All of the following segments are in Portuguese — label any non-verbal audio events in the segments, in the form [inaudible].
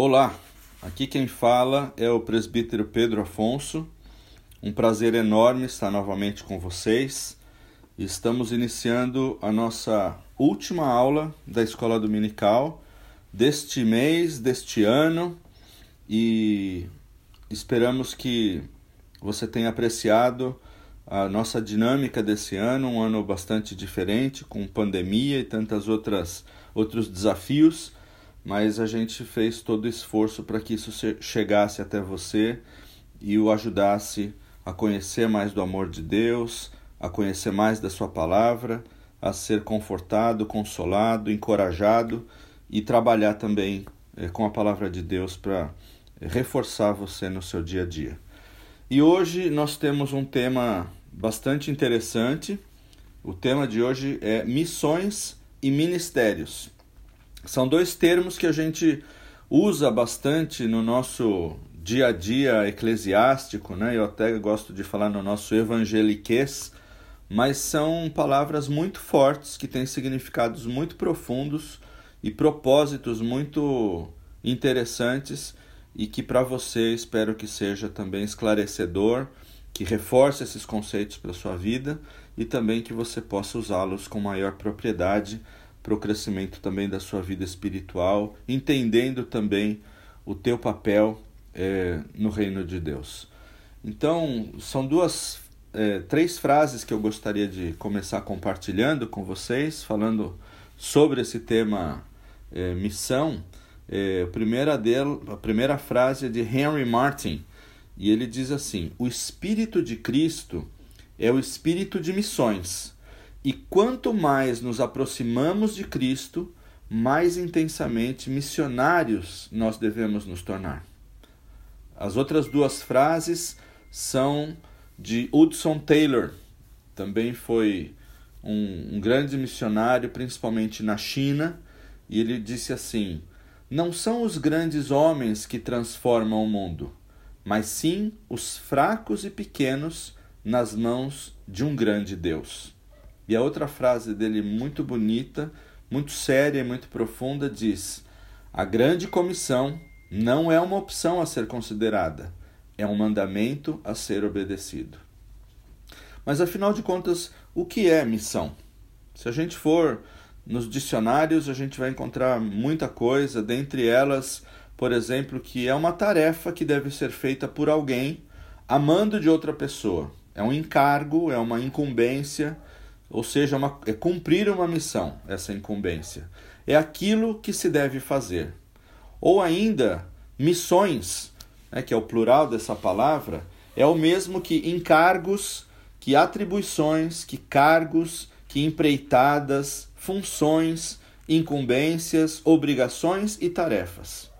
Olá, aqui quem fala é o presbítero Pedro Afonso. Um prazer enorme estar novamente com vocês. Estamos iniciando a nossa última aula da escola dominical deste mês, deste ano, e esperamos que você tenha apreciado a nossa dinâmica desse ano, um ano bastante diferente, com pandemia e tantas outras outros desafios, mas a gente fez todo o esforço para que isso chegasse até você e o ajudasse a conhecer mais do amor de Deus, a conhecer mais da sua palavra, a ser confortado, consolado, encorajado e trabalhar também eh, com a palavra de Deus para reforçar você no seu dia a dia. E hoje nós temos um tema bastante interessante. O tema de hoje é missões e ministérios. São dois termos que a gente usa bastante no nosso dia a dia eclesiástico, né? Eu até gosto de falar no nosso evangeliquez, mas são palavras muito fortes que têm significados muito profundos e propósitos muito interessantes e que para você espero que seja também esclarecedor que reforce esses conceitos para sua vida e também que você possa usá-los com maior propriedade para o crescimento também da sua vida espiritual, entendendo também o teu papel é, no reino de Deus. Então, são duas, é, três frases que eu gostaria de começar compartilhando com vocês, falando sobre esse tema é, missão. É, a, primeira dele, a primeira frase é de Henry Martin, e ele diz assim: o Espírito de Cristo é o espírito de missões. E quanto mais nos aproximamos de Cristo, mais intensamente missionários nós devemos nos tornar. As outras duas frases são de Hudson Taylor, também foi um, um grande missionário, principalmente na China, e ele disse assim: Não são os grandes homens que transformam o mundo, mas sim os fracos e pequenos nas mãos de um grande Deus. E a outra frase dele, muito bonita, muito séria e muito profunda, diz: A grande comissão não é uma opção a ser considerada, é um mandamento a ser obedecido. Mas afinal de contas, o que é missão? Se a gente for nos dicionários, a gente vai encontrar muita coisa, dentre elas por exemplo, que é uma tarefa que deve ser feita por alguém amando de outra pessoa. É um encargo, é uma incumbência, ou seja, uma, é cumprir uma missão, essa incumbência. É aquilo que se deve fazer. Ou ainda, missões, né, que é o plural dessa palavra, é o mesmo que encargos, que atribuições, que cargos, que empreitadas, funções, incumbências, obrigações e tarefas.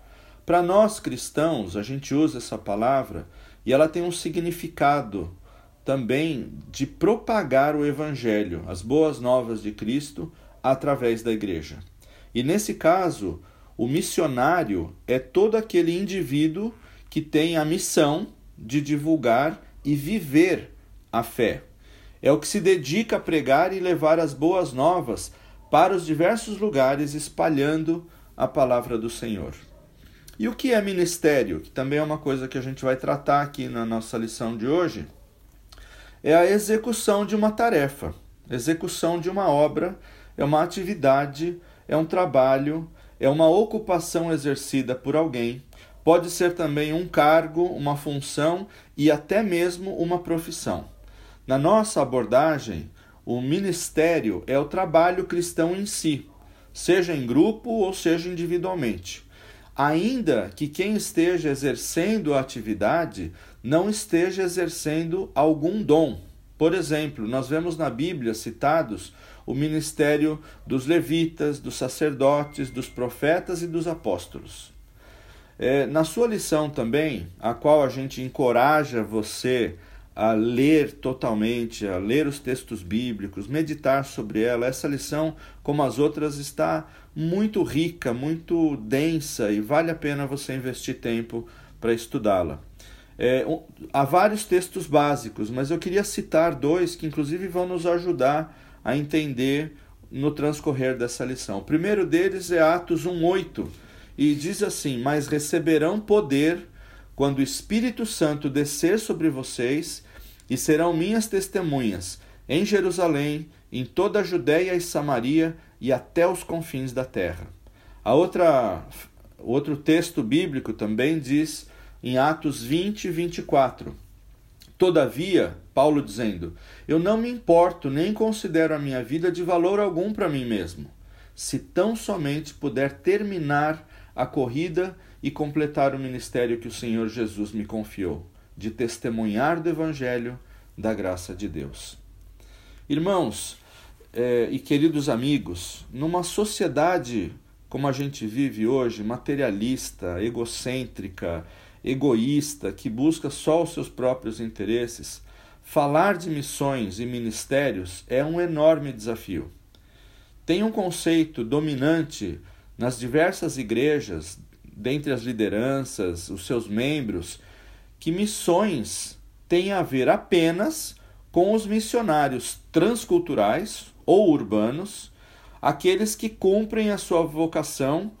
Para nós cristãos, a gente usa essa palavra e ela tem um significado também de propagar o evangelho, as boas novas de Cristo através da igreja. E nesse caso, o missionário é todo aquele indivíduo que tem a missão de divulgar e viver a fé. É o que se dedica a pregar e levar as boas novas para os diversos lugares, espalhando a palavra do Senhor. E o que é ministério? Que também é uma coisa que a gente vai tratar aqui na nossa lição de hoje. É a execução de uma tarefa, execução de uma obra, é uma atividade, é um trabalho, é uma ocupação exercida por alguém. Pode ser também um cargo, uma função e até mesmo uma profissão. Na nossa abordagem, o ministério é o trabalho cristão em si, seja em grupo ou seja individualmente ainda que quem esteja exercendo a atividade não esteja exercendo algum dom. Por exemplo, nós vemos na Bíblia citados o ministério dos levitas, dos sacerdotes, dos profetas e dos apóstolos. É, na sua lição também, a qual a gente encoraja você a ler totalmente, a ler os textos bíblicos, meditar sobre ela. Essa lição, como as outras, está muito rica, muito densa e vale a pena você investir tempo para estudá-la. É, um, há vários textos básicos, mas eu queria citar dois que, inclusive, vão nos ajudar a entender no transcorrer dessa lição. O primeiro deles é Atos 1,8 e diz assim: Mas receberão poder quando o Espírito Santo descer sobre vocês, e serão minhas testemunhas em Jerusalém, em toda a Judéia e Samaria e até os confins da terra. A outra outro texto bíblico também diz em Atos 20, 24. Todavia, Paulo dizendo: Eu não me importo nem considero a minha vida de valor algum para mim mesmo, se tão somente puder terminar a corrida e completar o ministério que o Senhor Jesus me confiou, de testemunhar do Evangelho da graça de Deus. Irmãos eh, e queridos amigos, numa sociedade como a gente vive hoje, materialista, egocêntrica, egoísta, que busca só os seus próprios interesses, falar de missões e ministérios é um enorme desafio. Tem um conceito dominante nas diversas igrejas, dentre as lideranças, os seus membros, que missões têm a ver apenas com os missionários transculturais ou urbanos aqueles que cumprem a sua vocação,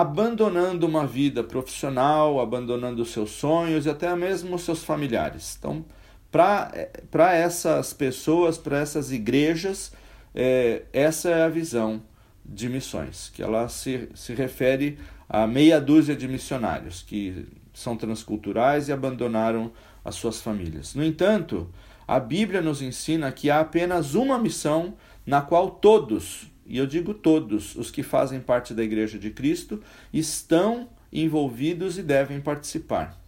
abandonando uma vida profissional, abandonando seus sonhos e até mesmo seus familiares. Então, para essas pessoas, para essas igrejas, é, essa é a visão de missões, que ela se, se refere a meia dúzia de missionários que são transculturais e abandonaram as suas famílias. No entanto, a Bíblia nos ensina que há apenas uma missão na qual todos, e eu digo todos os que fazem parte da Igreja de Cristo, estão envolvidos e devem participar.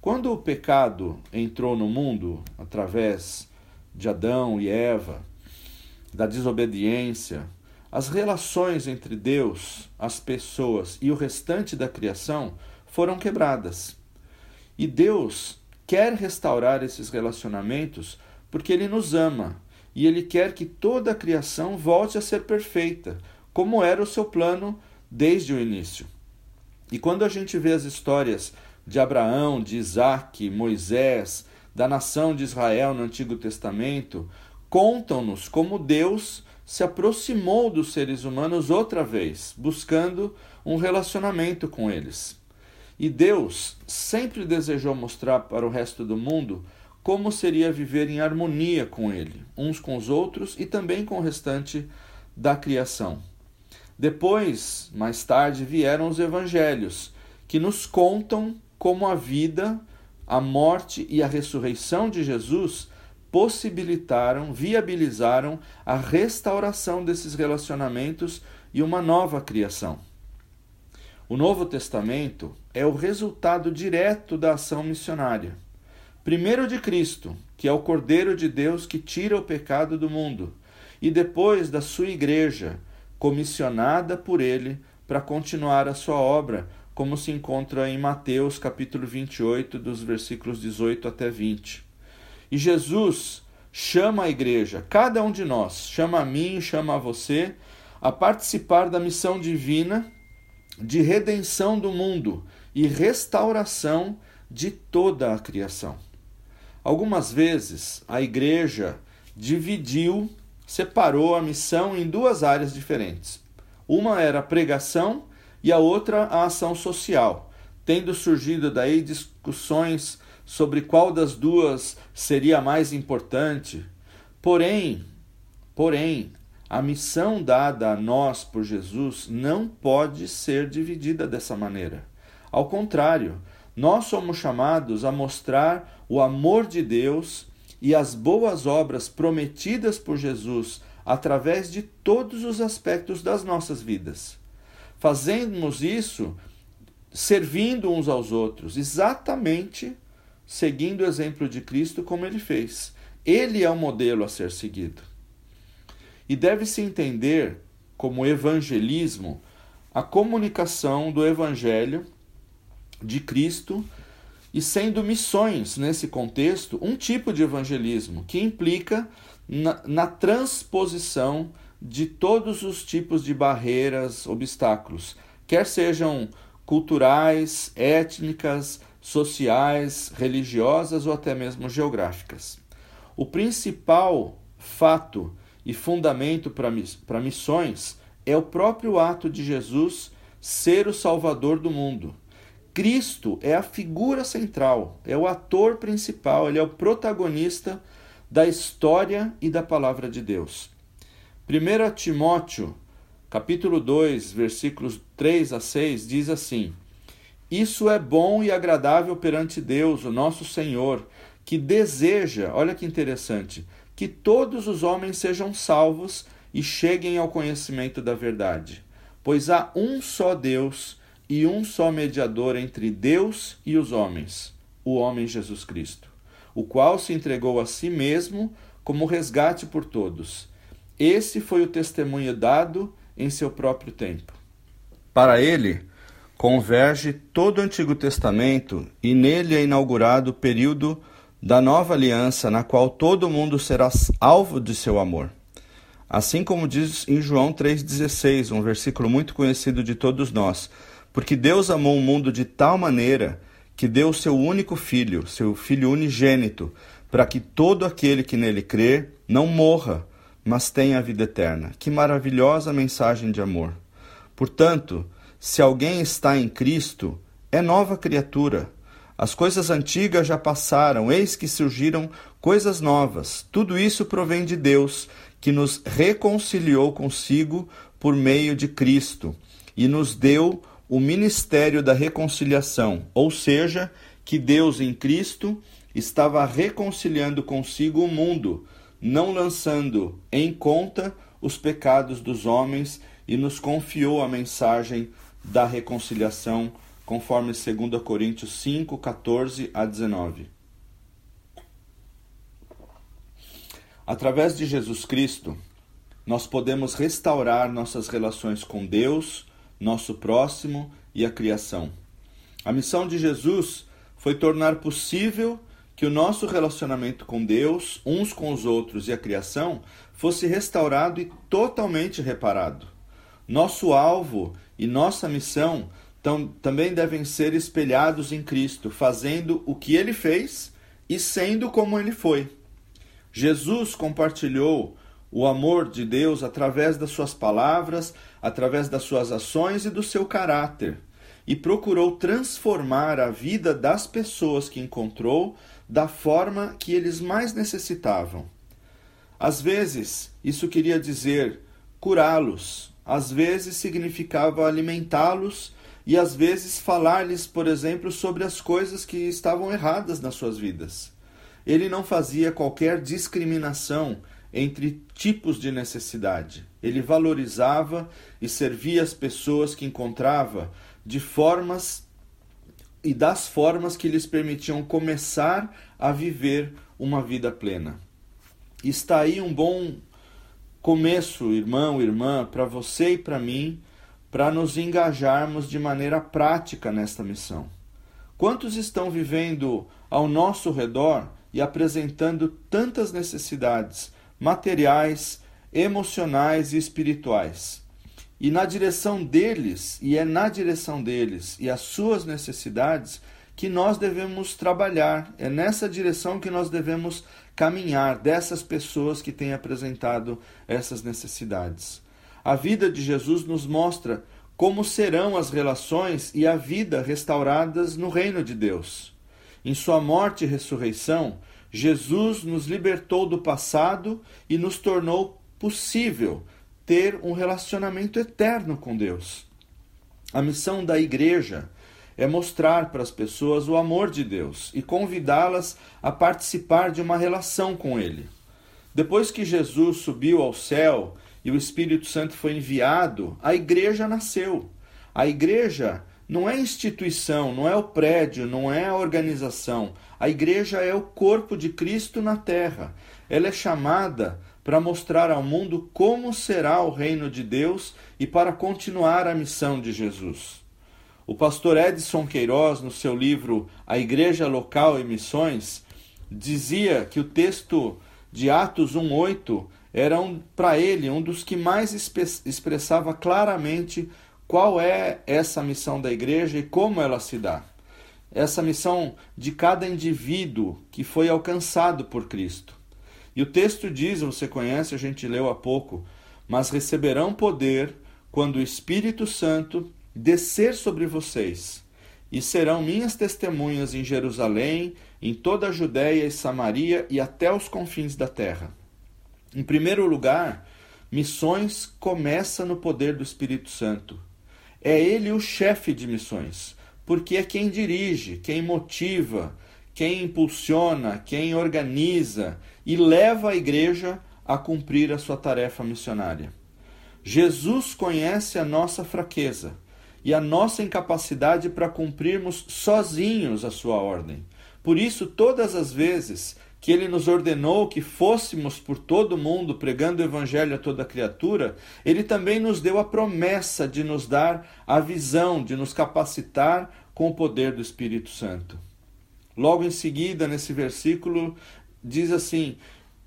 Quando o pecado entrou no mundo através de Adão e Eva, da desobediência, as relações entre Deus, as pessoas e o restante da criação foram quebradas. E Deus quer restaurar esses relacionamentos porque Ele nos ama e ele quer que toda a criação volte a ser perfeita, como era o seu plano desde o início. E quando a gente vê as histórias de Abraão, de Isaac, Moisés, da nação de Israel no Antigo Testamento, contam-nos como Deus se aproximou dos seres humanos outra vez, buscando um relacionamento com eles. E Deus sempre desejou mostrar para o resto do mundo como seria viver em harmonia com Ele, uns com os outros e também com o restante da criação. Depois, mais tarde, vieram os evangelhos, que nos contam como a vida, a morte e a ressurreição de Jesus possibilitaram, viabilizaram a restauração desses relacionamentos e uma nova criação. O Novo Testamento é o resultado direto da ação missionária. Primeiro de Cristo, que é o Cordeiro de Deus que tira o pecado do mundo, e depois da sua igreja, comissionada por ele para continuar a sua obra, como se encontra em Mateus capítulo 28, dos versículos 18 até 20. E Jesus chama a igreja, cada um de nós, chama a mim, chama a você, a participar da missão divina de redenção do mundo e restauração de toda a criação. Algumas vezes a igreja dividiu, separou a missão em duas áreas diferentes. Uma era a pregação e a outra a ação social, tendo surgido daí discussões sobre qual das duas seria mais importante. Porém, porém, a missão dada a nós por Jesus não pode ser dividida dessa maneira. Ao contrário, nós somos chamados a mostrar o amor de Deus e as boas obras prometidas por Jesus através de todos os aspectos das nossas vidas. Fazemos isso servindo uns aos outros, exatamente seguindo o exemplo de Cristo como ele fez. Ele é o modelo a ser seguido. E deve-se entender como evangelismo a comunicação do evangelho de Cristo e sendo missões, nesse contexto, um tipo de evangelismo que implica na, na transposição de todos os tipos de barreiras, obstáculos, quer sejam culturais, étnicas, sociais, religiosas ou até mesmo geográficas. O principal fato e fundamento para missões é o próprio ato de Jesus ser o Salvador do mundo. Cristo é a figura central, é o ator principal, ele é o protagonista da história e da palavra de Deus. 1 Timóteo, capítulo 2, versículos 3 a 6, diz assim: Isso é bom e agradável perante Deus, o nosso Senhor, que deseja, olha que interessante, que todos os homens sejam salvos e cheguem ao conhecimento da verdade. Pois há um só Deus e um só mediador entre Deus e os homens, o homem Jesus Cristo, o qual se entregou a si mesmo como resgate por todos. Esse foi o testemunho dado em seu próprio tempo. Para ele, converge todo o Antigo Testamento e nele é inaugurado o período da nova aliança, na qual todo mundo será alvo de seu amor. Assim como diz em João 3,16, um versículo muito conhecido de todos nós. Porque Deus amou o mundo de tal maneira que deu o seu único filho, seu filho unigênito, para que todo aquele que nele crê não morra, mas tenha a vida eterna. Que maravilhosa mensagem de amor! Portanto, se alguém está em Cristo, é nova criatura. As coisas antigas já passaram, eis que surgiram coisas novas. Tudo isso provém de Deus, que nos reconciliou consigo por meio de Cristo e nos deu o ministério da reconciliação, ou seja, que Deus em Cristo estava reconciliando consigo o mundo, não lançando em conta os pecados dos homens e nos confiou a mensagem da reconciliação conforme 2 Coríntios 5, 14 a 19. Através de Jesus Cristo, nós podemos restaurar nossas relações com Deus, nosso próximo e a criação. A missão de Jesus foi tornar possível que o nosso relacionamento com Deus, uns com os outros e a criação fosse restaurado e totalmente reparado. Nosso alvo e nossa missão então, também devem ser espelhados em Cristo, fazendo o que ele fez e sendo como ele foi. Jesus compartilhou o amor de Deus através das suas palavras, através das suas ações e do seu caráter, e procurou transformar a vida das pessoas que encontrou da forma que eles mais necessitavam. Às vezes, isso queria dizer curá-los, às vezes significava alimentá-los e às vezes falar-lhes, por exemplo, sobre as coisas que estavam erradas nas suas vidas. Ele não fazia qualquer discriminação entre tipos de necessidade. Ele valorizava e servia as pessoas que encontrava de formas e das formas que lhes permitiam começar a viver uma vida plena. Está aí um bom começo, irmão, irmã, para você e para mim para nos engajarmos de maneira prática nesta missão. Quantos estão vivendo ao nosso redor e apresentando tantas necessidades materiais, emocionais e espirituais? E na direção deles, e é na direção deles e as suas necessidades que nós devemos trabalhar, é nessa direção que nós devemos caminhar, dessas pessoas que têm apresentado essas necessidades. A vida de Jesus nos mostra como serão as relações e a vida restauradas no reino de Deus. Em sua morte e ressurreição, Jesus nos libertou do passado e nos tornou possível ter um relacionamento eterno com Deus. A missão da igreja é mostrar para as pessoas o amor de Deus e convidá-las a participar de uma relação com Ele. Depois que Jesus subiu ao céu e o Espírito Santo foi enviado, a igreja nasceu. A igreja não é instituição, não é o prédio, não é a organização. A igreja é o corpo de Cristo na terra. Ela é chamada para mostrar ao mundo como será o reino de Deus e para continuar a missão de Jesus. O pastor Edson Queiroz, no seu livro A Igreja Local e Missões, dizia que o texto de Atos 1:8 era um, para ele um dos que mais expressava claramente qual é essa missão da igreja e como ela se dá. Essa missão de cada indivíduo que foi alcançado por Cristo. E o texto diz, você conhece, a gente leu há pouco, mas receberão poder quando o Espírito Santo descer sobre vocês, e serão minhas testemunhas em Jerusalém, em toda a Judéia e Samaria e até os confins da terra. Em primeiro lugar, missões começa no poder do Espírito Santo. É ele o chefe de missões, porque é quem dirige, quem motiva, quem impulsiona, quem organiza e leva a igreja a cumprir a sua tarefa missionária. Jesus conhece a nossa fraqueza e a nossa incapacidade para cumprirmos sozinhos a sua ordem. Por isso, todas as vezes que ele nos ordenou que fôssemos por todo o mundo pregando o evangelho a toda criatura, ele também nos deu a promessa de nos dar a visão, de nos capacitar com o poder do Espírito Santo. Logo em seguida, nesse versículo, diz assim: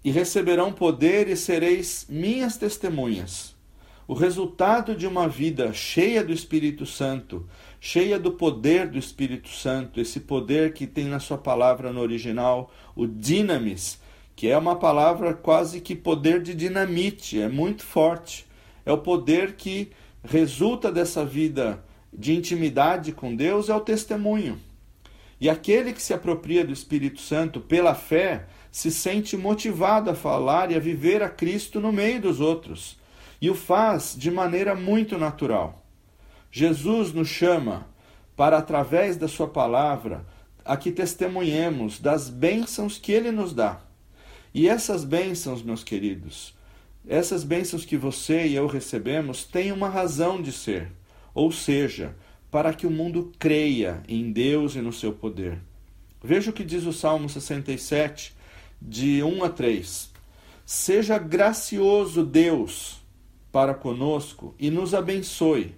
E receberão poder e sereis minhas testemunhas. O resultado de uma vida cheia do Espírito Santo, cheia do poder do Espírito Santo, esse poder que tem na sua palavra no original o dinamis, que é uma palavra quase que poder de dinamite, é muito forte. É o poder que resulta dessa vida de intimidade com Deus, é o testemunho. E aquele que se apropria do Espírito Santo pela fé se sente motivado a falar e a viver a Cristo no meio dos outros, e o faz de maneira muito natural. Jesus nos chama para, através da Sua palavra, a que testemunhemos das bênçãos que Ele nos dá. E essas bênçãos, meus queridos, essas bênçãos que você e eu recebemos têm uma razão de ser, ou seja, para que o mundo creia em Deus e no seu poder. Veja o que diz o Salmo 67, de 1 a 3. Seja gracioso Deus para conosco e nos abençoe,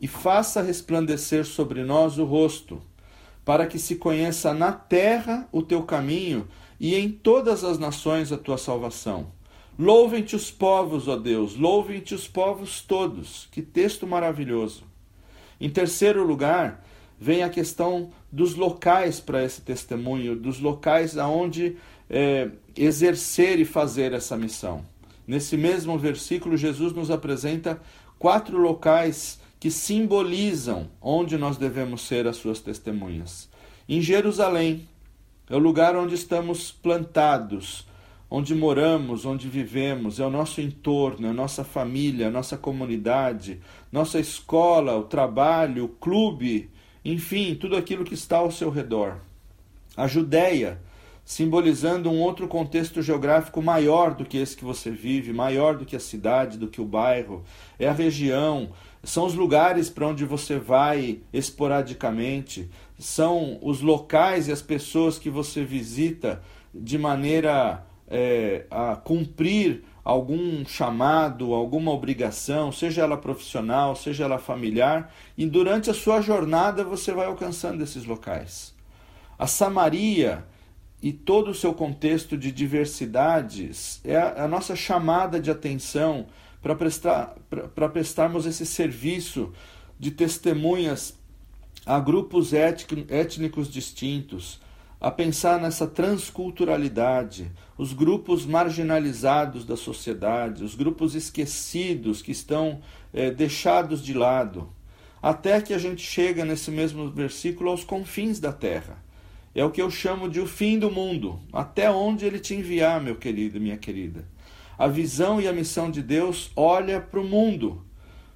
e faça resplandecer sobre nós o rosto, para que se conheça na terra o teu caminho e em todas as nações a tua salvação. Louvem-te os povos, ó Deus, louvem-te os povos todos. Que texto maravilhoso. Em terceiro lugar, vem a questão dos locais para esse testemunho, dos locais aonde é, exercer e fazer essa missão. Nesse mesmo versículo, Jesus nos apresenta quatro locais que simbolizam onde nós devemos ser as suas testemunhas. Em Jerusalém, é o lugar onde estamos plantados, onde moramos, onde vivemos, é o nosso entorno, é a nossa família, a nossa comunidade, nossa escola, o trabalho, o clube, enfim, tudo aquilo que está ao seu redor. A Judéia, simbolizando um outro contexto geográfico maior do que esse que você vive, maior do que a cidade, do que o bairro, é a região, são os lugares para onde você vai esporadicamente, são os locais e as pessoas que você visita de maneira é, a cumprir algum chamado, alguma obrigação, seja ela profissional, seja ela familiar, e durante a sua jornada você vai alcançando esses locais. A Samaria e todo o seu contexto de diversidades é a, a nossa chamada de atenção para prestar, prestarmos esse serviço de testemunhas a grupos étnicos distintos, a pensar nessa transculturalidade, os grupos marginalizados da sociedade, os grupos esquecidos que estão é, deixados de lado, até que a gente chega nesse mesmo versículo aos confins da terra. É o que eu chamo de o fim do mundo, até onde ele te enviar, meu querido, minha querida. A visão e a missão de Deus olha para o mundo.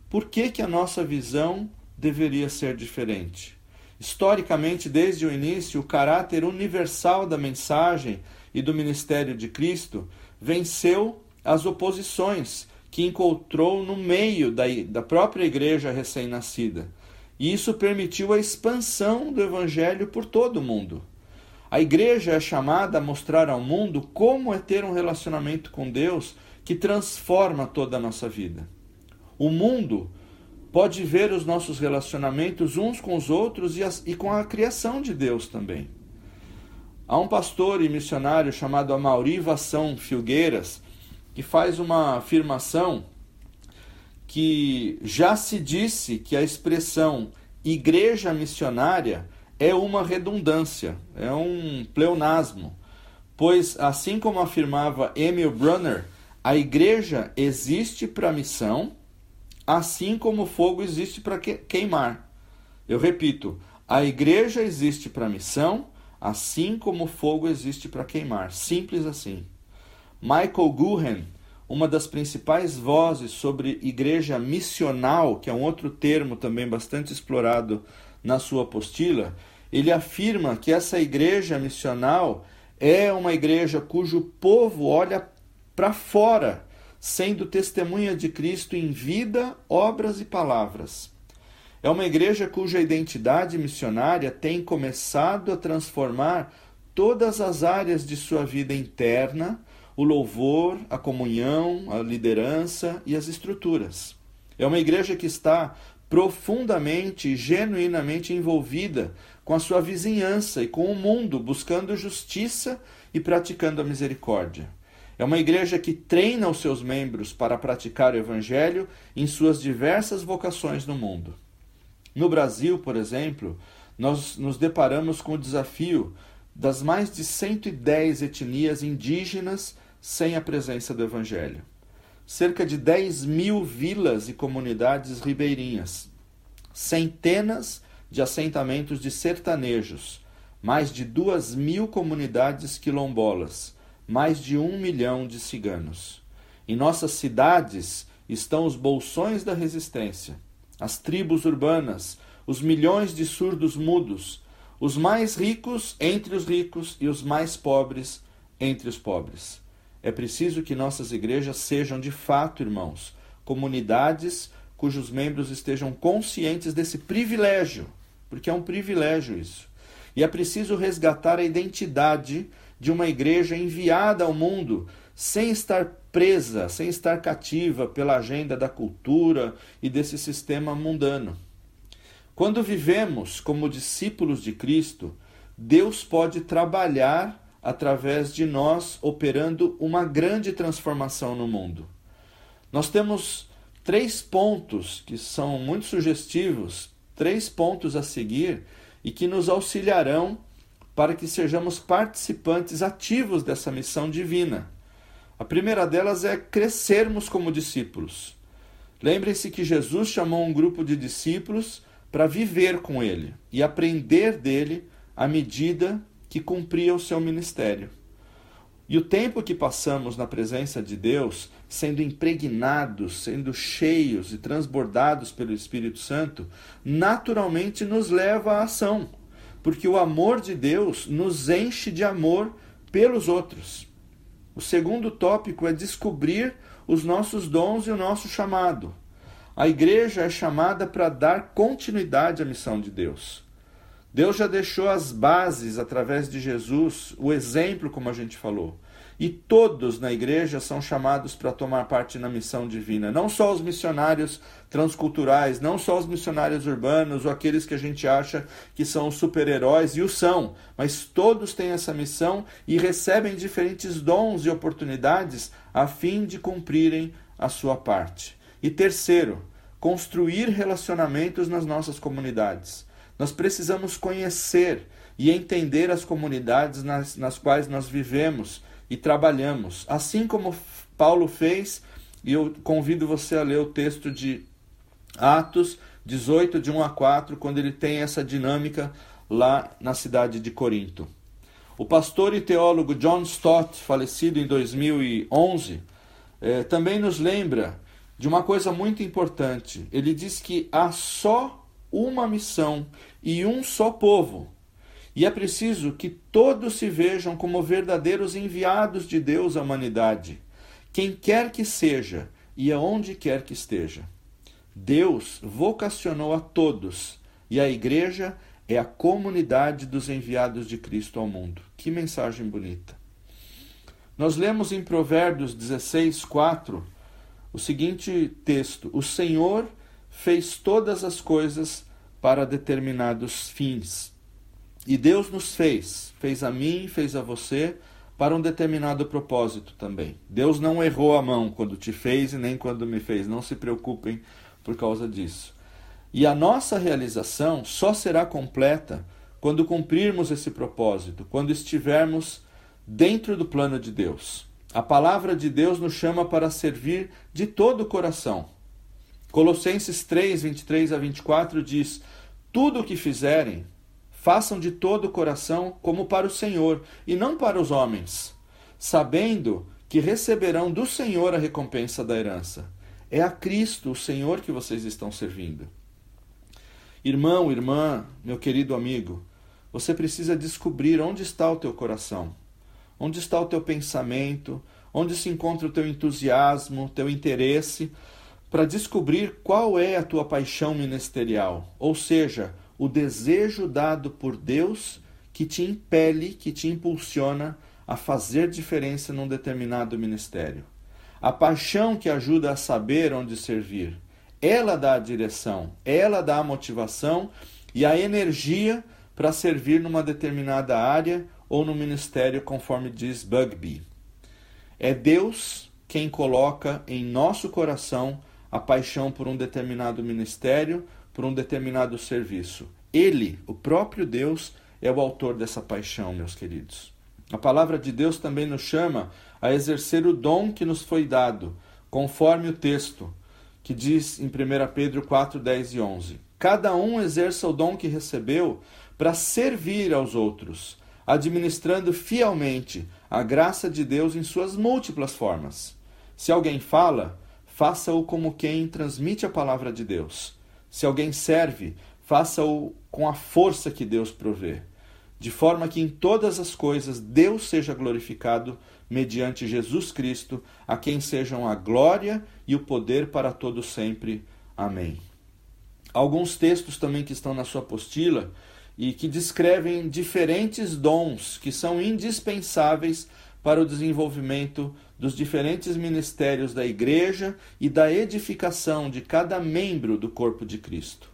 Por que, que a nossa visão deveria ser diferente? Historicamente, desde o início, o caráter universal da mensagem e do ministério de Cristo venceu as oposições que encontrou no meio da, da própria igreja recém-nascida. E isso permitiu a expansão do evangelho por todo o mundo. A igreja é chamada a mostrar ao mundo como é ter um relacionamento com Deus que transforma toda a nossa vida. O mundo pode ver os nossos relacionamentos uns com os outros e, as, e com a criação de Deus também. Há um pastor e missionário chamado Amauri Vação Filgueiras que faz uma afirmação que já se disse que a expressão igreja missionária é uma redundância, é um pleonasmo, pois, assim como afirmava Emil Brunner, a igreja existe para missão assim como o fogo existe para queimar. Eu repito, a igreja existe para missão, assim como o fogo existe para queimar. Simples assim. Michael Guhen, uma das principais vozes sobre igreja missional, que é um outro termo também bastante explorado na sua apostila, ele afirma que essa igreja missional é uma igreja cujo povo olha para fora, sendo testemunha de Cristo em vida, obras e palavras. É uma igreja cuja identidade missionária tem começado a transformar todas as áreas de sua vida interna, o louvor, a comunhão, a liderança e as estruturas. É uma igreja que está profundamente e genuinamente envolvida com a sua vizinhança e com o mundo, buscando justiça e praticando a misericórdia. É uma igreja que treina os seus membros para praticar o evangelho em suas diversas vocações no mundo. No Brasil, por exemplo, nós nos deparamos com o desafio das mais de 110 etnias indígenas sem a presença do Evangelho. Cerca de 10 mil vilas e comunidades ribeirinhas, centenas de assentamentos de sertanejos, mais de duas mil comunidades quilombolas, mais de um milhão de ciganos. Em nossas cidades estão os bolsões da resistência, as tribos urbanas, os milhões de surdos mudos, os mais ricos entre os ricos e os mais pobres entre os pobres. É preciso que nossas igrejas sejam de fato, irmãos, comunidades cujos membros estejam conscientes desse privilégio, porque é um privilégio isso. E é preciso resgatar a identidade de uma igreja enviada ao mundo sem estar presa, sem estar cativa pela agenda da cultura e desse sistema mundano. Quando vivemos como discípulos de Cristo, Deus pode trabalhar através de nós, operando uma grande transformação no mundo. Nós temos três pontos que são muito sugestivos, três pontos a seguir e que nos auxiliarão para que sejamos participantes ativos dessa missão divina. A primeira delas é crescermos como discípulos. Lembrem-se que Jesus chamou um grupo de discípulos para viver com ele e aprender dele à medida que cumpria o seu ministério. E o tempo que passamos na presença de Deus, sendo impregnados, sendo cheios e transbordados pelo Espírito Santo, naturalmente nos leva à ação, porque o amor de Deus nos enche de amor pelos outros. O segundo tópico é descobrir os nossos dons e o nosso chamado. A igreja é chamada para dar continuidade à missão de Deus. Deus já deixou as bases através de Jesus, o exemplo, como a gente falou. E todos na igreja são chamados para tomar parte na missão divina. Não só os missionários transculturais, não só os missionários urbanos ou aqueles que a gente acha que são super-heróis, e o são, mas todos têm essa missão e recebem diferentes dons e oportunidades a fim de cumprirem a sua parte. E terceiro, construir relacionamentos nas nossas comunidades. Nós precisamos conhecer e entender as comunidades nas, nas quais nós vivemos e trabalhamos. Assim como Paulo fez, e eu convido você a ler o texto de Atos 18, de 1 a 4, quando ele tem essa dinâmica lá na cidade de Corinto. O pastor e teólogo John Stott, falecido em 2011, eh, também nos lembra de uma coisa muito importante. Ele diz que há só uma missão e um só povo. E é preciso que todos se vejam como verdadeiros enviados de Deus à humanidade, quem quer que seja e aonde quer que esteja. Deus vocacionou a todos e a igreja é a comunidade dos enviados de Cristo ao mundo. Que mensagem bonita. Nós lemos em Provérbios 16, 4 o seguinte texto: O Senhor fez todas as coisas para determinados fins. E Deus nos fez, fez a mim, fez a você, para um determinado propósito também. Deus não errou a mão quando te fez e nem quando me fez. Não se preocupem por causa disso. E a nossa realização só será completa quando cumprirmos esse propósito, quando estivermos dentro do plano de Deus. A palavra de Deus nos chama para servir de todo o coração. Colossenses 3, 23 a 24 diz: Tudo o que fizerem, façam de todo o coração como para o Senhor e não para os homens, sabendo que receberão do Senhor a recompensa da herança. É a Cristo, o Senhor, que vocês estão servindo. Irmão, irmã, meu querido amigo, você precisa descobrir onde está o teu coração, onde está o teu pensamento, onde se encontra o teu entusiasmo, o teu interesse, para descobrir qual é a tua paixão ministerial, ou seja, o desejo dado por Deus que te impele, que te impulsiona a fazer diferença num determinado ministério. A paixão que ajuda a saber onde servir. Ela dá a direção, ela dá a motivação e a energia para servir numa determinada área ou no ministério, conforme diz Bugby. É Deus quem coloca em nosso coração a paixão por um determinado ministério, por um determinado serviço. Ele, o próprio Deus, é o autor dessa paixão, meus queridos. A palavra de Deus também nos chama a exercer o dom que nos foi dado, conforme o texto, que diz em 1 Pedro 4, 10 e 11: Cada um exerça o dom que recebeu para servir aos outros, administrando fielmente a graça de Deus em suas múltiplas formas. Se alguém fala, faça-o como quem transmite a palavra de Deus. Se alguém serve, faça-o com a força que Deus provê, de forma que em todas as coisas Deus seja glorificado mediante Jesus Cristo, a quem sejam a glória e o poder para todo sempre. Amém. Alguns textos também que estão na sua apostila e que descrevem diferentes dons que são indispensáveis para o desenvolvimento dos diferentes ministérios da Igreja e da edificação de cada membro do corpo de Cristo.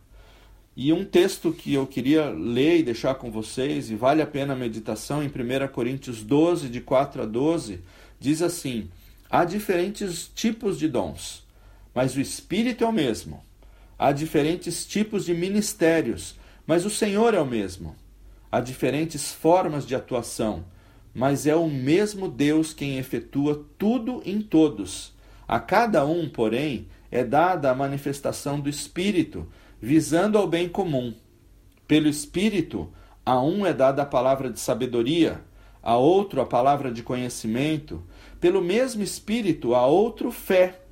E um texto que eu queria ler e deixar com vocês, e vale a pena a meditação, em 1 Coríntios 12, de 4 a 12, diz assim: Há diferentes tipos de dons, mas o Espírito é o mesmo. Há diferentes tipos de ministérios, mas o Senhor é o mesmo. Há diferentes formas de atuação mas é o mesmo Deus quem efetua tudo em todos. A cada um, porém, é dada a manifestação do Espírito, visando ao bem comum. Pelo Espírito, a um é dada a palavra de sabedoria, a outro a palavra de conhecimento, pelo mesmo Espírito, a outro fé,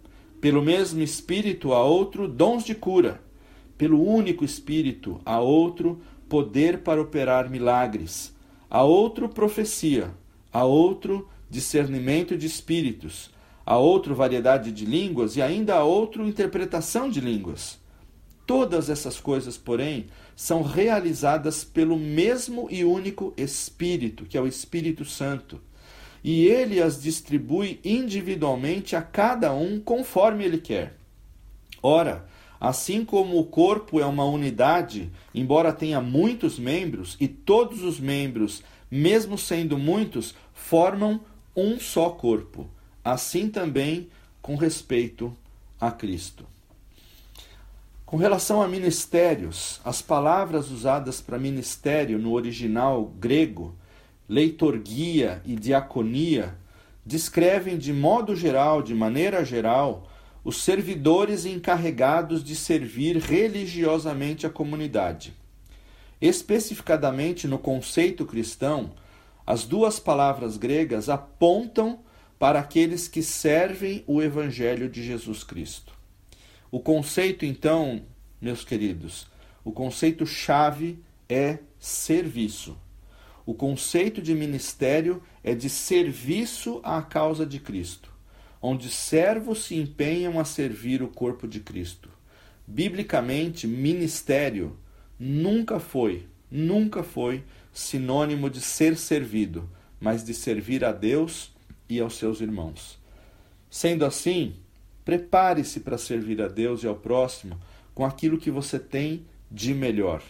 pelo mesmo Espírito, a outro dons de cura, pelo único Espírito, a outro poder para operar milagres a outro profecia, a outro discernimento de espíritos, a outro variedade de línguas e ainda a outro interpretação de línguas. Todas essas coisas, porém, são realizadas pelo mesmo e único Espírito, que é o Espírito Santo. E ele as distribui individualmente a cada um conforme ele quer. Ora, Assim como o corpo é uma unidade, embora tenha muitos membros, e todos os membros, mesmo sendo muitos, formam um só corpo. Assim também com respeito a Cristo. Com relação a ministérios, as palavras usadas para ministério no original grego, leitorgia e diaconia, descrevem de modo geral, de maneira geral, os servidores encarregados de servir religiosamente a comunidade. Especificadamente no conceito cristão, as duas palavras gregas apontam para aqueles que servem o Evangelho de Jesus Cristo. O conceito, então, meus queridos, o conceito chave é serviço. O conceito de ministério é de serviço à causa de Cristo onde servos se empenham a servir o corpo de Cristo. Biblicamente, ministério nunca foi, nunca foi sinônimo de ser servido, mas de servir a Deus e aos seus irmãos. Sendo assim, prepare-se para servir a Deus e ao próximo com aquilo que você tem de melhor.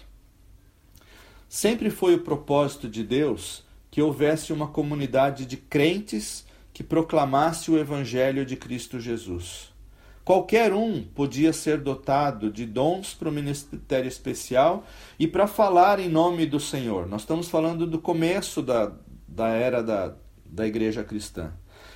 Sempre foi o propósito de Deus que houvesse uma comunidade de crentes que proclamasse o Evangelho de Cristo Jesus. Qualquer um podia ser dotado de dons para o ministério especial e para falar em nome do Senhor. Nós estamos falando do começo da, da era da, da igreja cristã.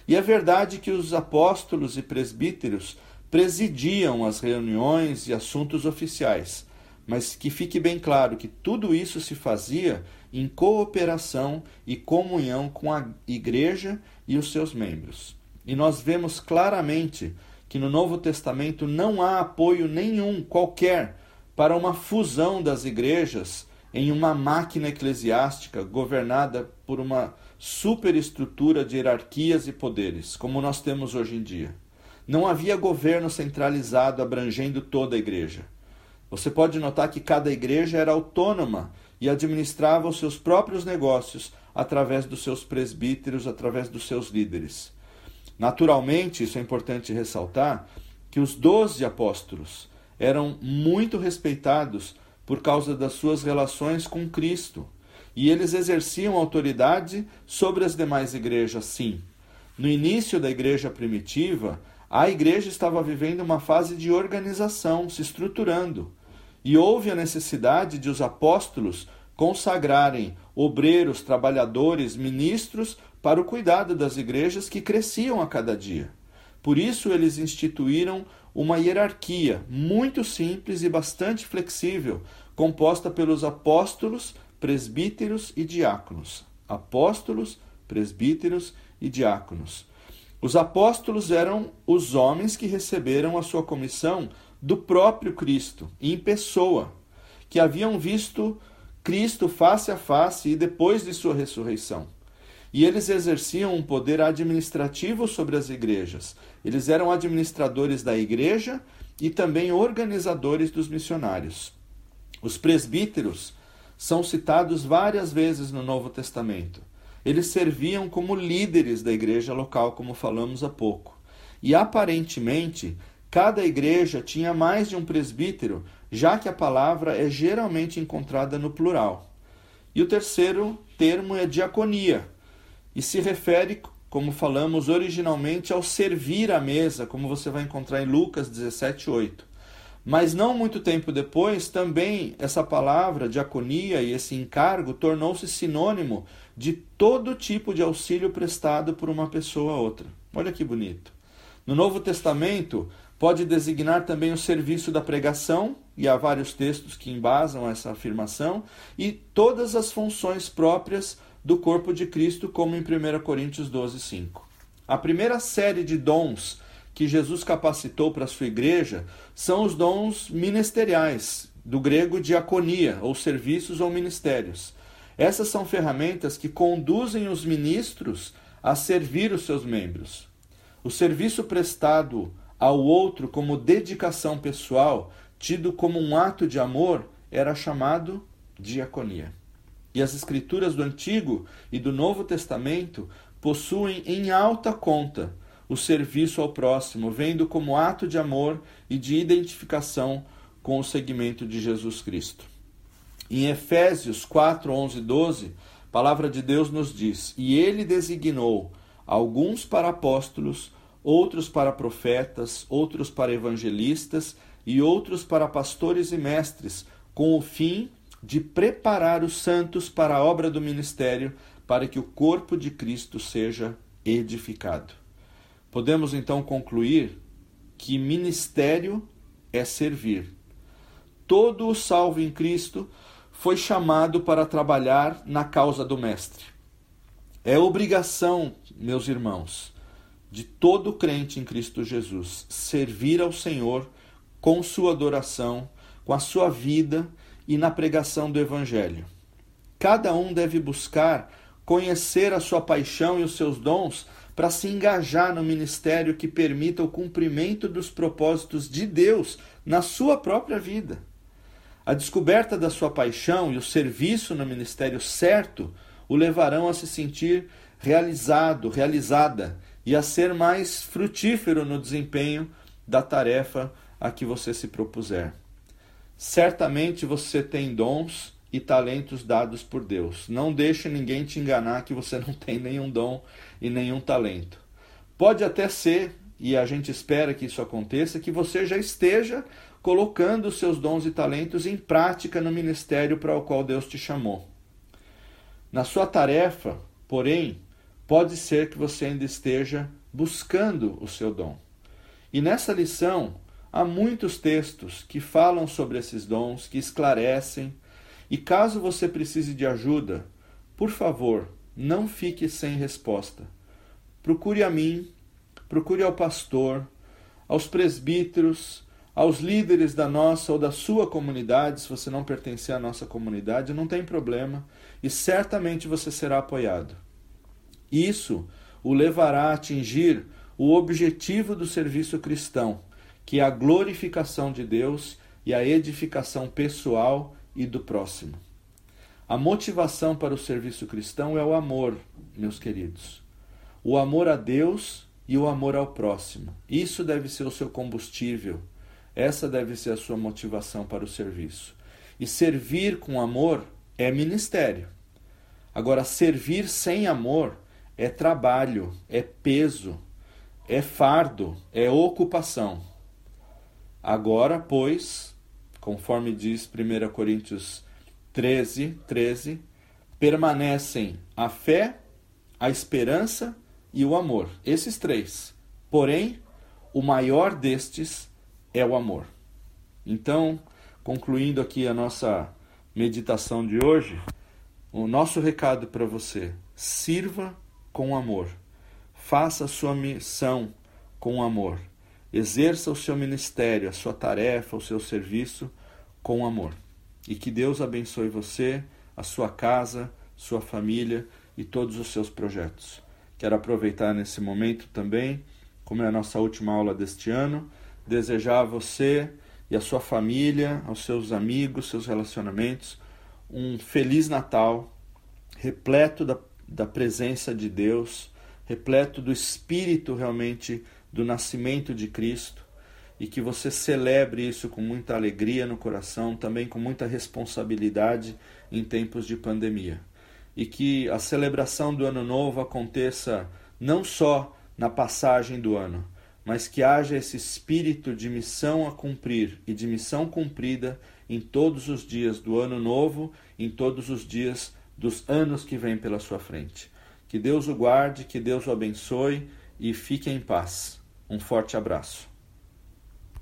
E é verdade que os apóstolos e presbíteros presidiam as reuniões e assuntos oficiais, mas que fique bem claro que tudo isso se fazia em cooperação e comunhão com a igreja e os seus membros. E nós vemos claramente que no Novo Testamento não há apoio nenhum, qualquer, para uma fusão das igrejas em uma máquina eclesiástica governada por uma superestrutura de hierarquias e poderes, como nós temos hoje em dia. Não havia governo centralizado abrangendo toda a igreja. Você pode notar que cada igreja era autônoma e administrava os seus próprios negócios através dos seus presbíteros, através dos seus líderes. Naturalmente, isso é importante ressaltar, que os doze apóstolos eram muito respeitados por causa das suas relações com Cristo e eles exerciam autoridade sobre as demais igrejas, sim. No início da igreja primitiva, a igreja estava vivendo uma fase de organização, se estruturando, e houve a necessidade de os apóstolos consagrarem obreiros, trabalhadores, ministros para o cuidado das igrejas que cresciam a cada dia. Por isso, eles instituíram uma hierarquia muito simples e bastante flexível, composta pelos apóstolos, presbíteros e diáconos. Apóstolos, presbíteros e diáconos. Os apóstolos eram os homens que receberam a sua comissão do próprio Cristo, em pessoa, que haviam visto Cristo face a face e depois de sua ressurreição. E eles exerciam um poder administrativo sobre as igrejas. Eles eram administradores da igreja e também organizadores dos missionários. Os presbíteros são citados várias vezes no Novo Testamento. Eles serviam como líderes da igreja local, como falamos há pouco. E aparentemente, cada igreja tinha mais de um presbítero, já que a palavra é geralmente encontrada no plural. E o terceiro termo é diaconia, e se refere, como falamos originalmente, ao servir à mesa, como você vai encontrar em Lucas 17:8. Mas não muito tempo depois, também essa palavra, diaconia e esse encargo tornou-se sinônimo de todo tipo de auxílio prestado por uma pessoa a outra. Olha que bonito. No Novo Testamento, pode designar também o serviço da pregação, e há vários textos que embasam essa afirmação, e todas as funções próprias do corpo de Cristo, como em 1 Coríntios 12, 5. A primeira série de dons que Jesus capacitou para a sua igreja são os dons ministeriais, do grego diaconia, ou serviços ou ministérios. Essas são ferramentas que conduzem os ministros a servir os seus membros. O serviço prestado ao outro como dedicação pessoal, tido como um ato de amor, era chamado diaconia. E as escrituras do Antigo e do Novo Testamento possuem em alta conta o serviço ao próximo, vendo como ato de amor e de identificação com o segmento de Jesus Cristo. Em Efésios 4, 11 e 12, a palavra de Deus nos diz: E ele designou alguns para apóstolos, outros para profetas, outros para evangelistas e outros para pastores e mestres, com o fim de preparar os santos para a obra do ministério, para que o corpo de Cristo seja edificado. Podemos então concluir que ministério é servir. Todo o salvo em Cristo foi chamado para trabalhar na causa do Mestre. É obrigação, meus irmãos, de todo crente em Cristo Jesus servir ao Senhor com sua adoração, com a sua vida e na pregação do Evangelho. Cada um deve buscar conhecer a sua paixão e os seus dons para se engajar no ministério que permita o cumprimento dos propósitos de Deus na sua própria vida. A descoberta da sua paixão e o serviço no ministério certo o levarão a se sentir realizado, realizada e a ser mais frutífero no desempenho da tarefa a que você se propuser. Certamente você tem dons e talentos dados por Deus. Não deixe ninguém te enganar que você [laughs] não tem nenhum dom e nenhum talento. Pode até ser, e a gente espera que isso aconteça, que você já esteja colocando os seus dons e talentos em prática no ministério para o qual Deus te chamou. Na sua tarefa, porém, pode ser que você ainda esteja buscando o seu dom. E nessa lição há muitos textos que falam sobre esses dons, que esclarecem. E caso você precise de ajuda, por favor, não fique sem resposta. Procure a mim, procure ao pastor, aos presbíteros, aos líderes da nossa ou da sua comunidade, se você não pertencer à nossa comunidade, não tem problema e certamente você será apoiado. Isso o levará a atingir o objetivo do serviço cristão, que é a glorificação de Deus e a edificação pessoal e do próximo. A motivação para o serviço cristão é o amor, meus queridos. O amor a Deus e o amor ao próximo. Isso deve ser o seu combustível essa deve ser a sua motivação para o serviço. E servir com amor é ministério. Agora, servir sem amor é trabalho, é peso, é fardo, é ocupação. Agora, pois, conforme diz 1 Coríntios 13, 13, permanecem a fé, a esperança e o amor. Esses três. Porém, o maior destes é o amor. Então, concluindo aqui a nossa meditação de hoje, o nosso recado para você: sirva com amor, faça a sua missão com amor, exerça o seu ministério, a sua tarefa, o seu serviço com amor. E que Deus abençoe você, a sua casa, sua família e todos os seus projetos. Quero aproveitar nesse momento também, como é a nossa última aula deste ano, desejar a você e a sua família, aos seus amigos, seus relacionamentos, um feliz Natal, repleto da, da presença de Deus, repleto do Espírito realmente do nascimento de Cristo, e que você celebre isso com muita alegria no coração, também com muita responsabilidade em tempos de pandemia. E que a celebração do Ano Novo aconteça não só na passagem do ano, mas que haja esse espírito de missão a cumprir e de missão cumprida em todos os dias do ano novo, em todos os dias dos anos que vêm pela sua frente. Que Deus o guarde, que Deus o abençoe e fique em paz. Um forte abraço.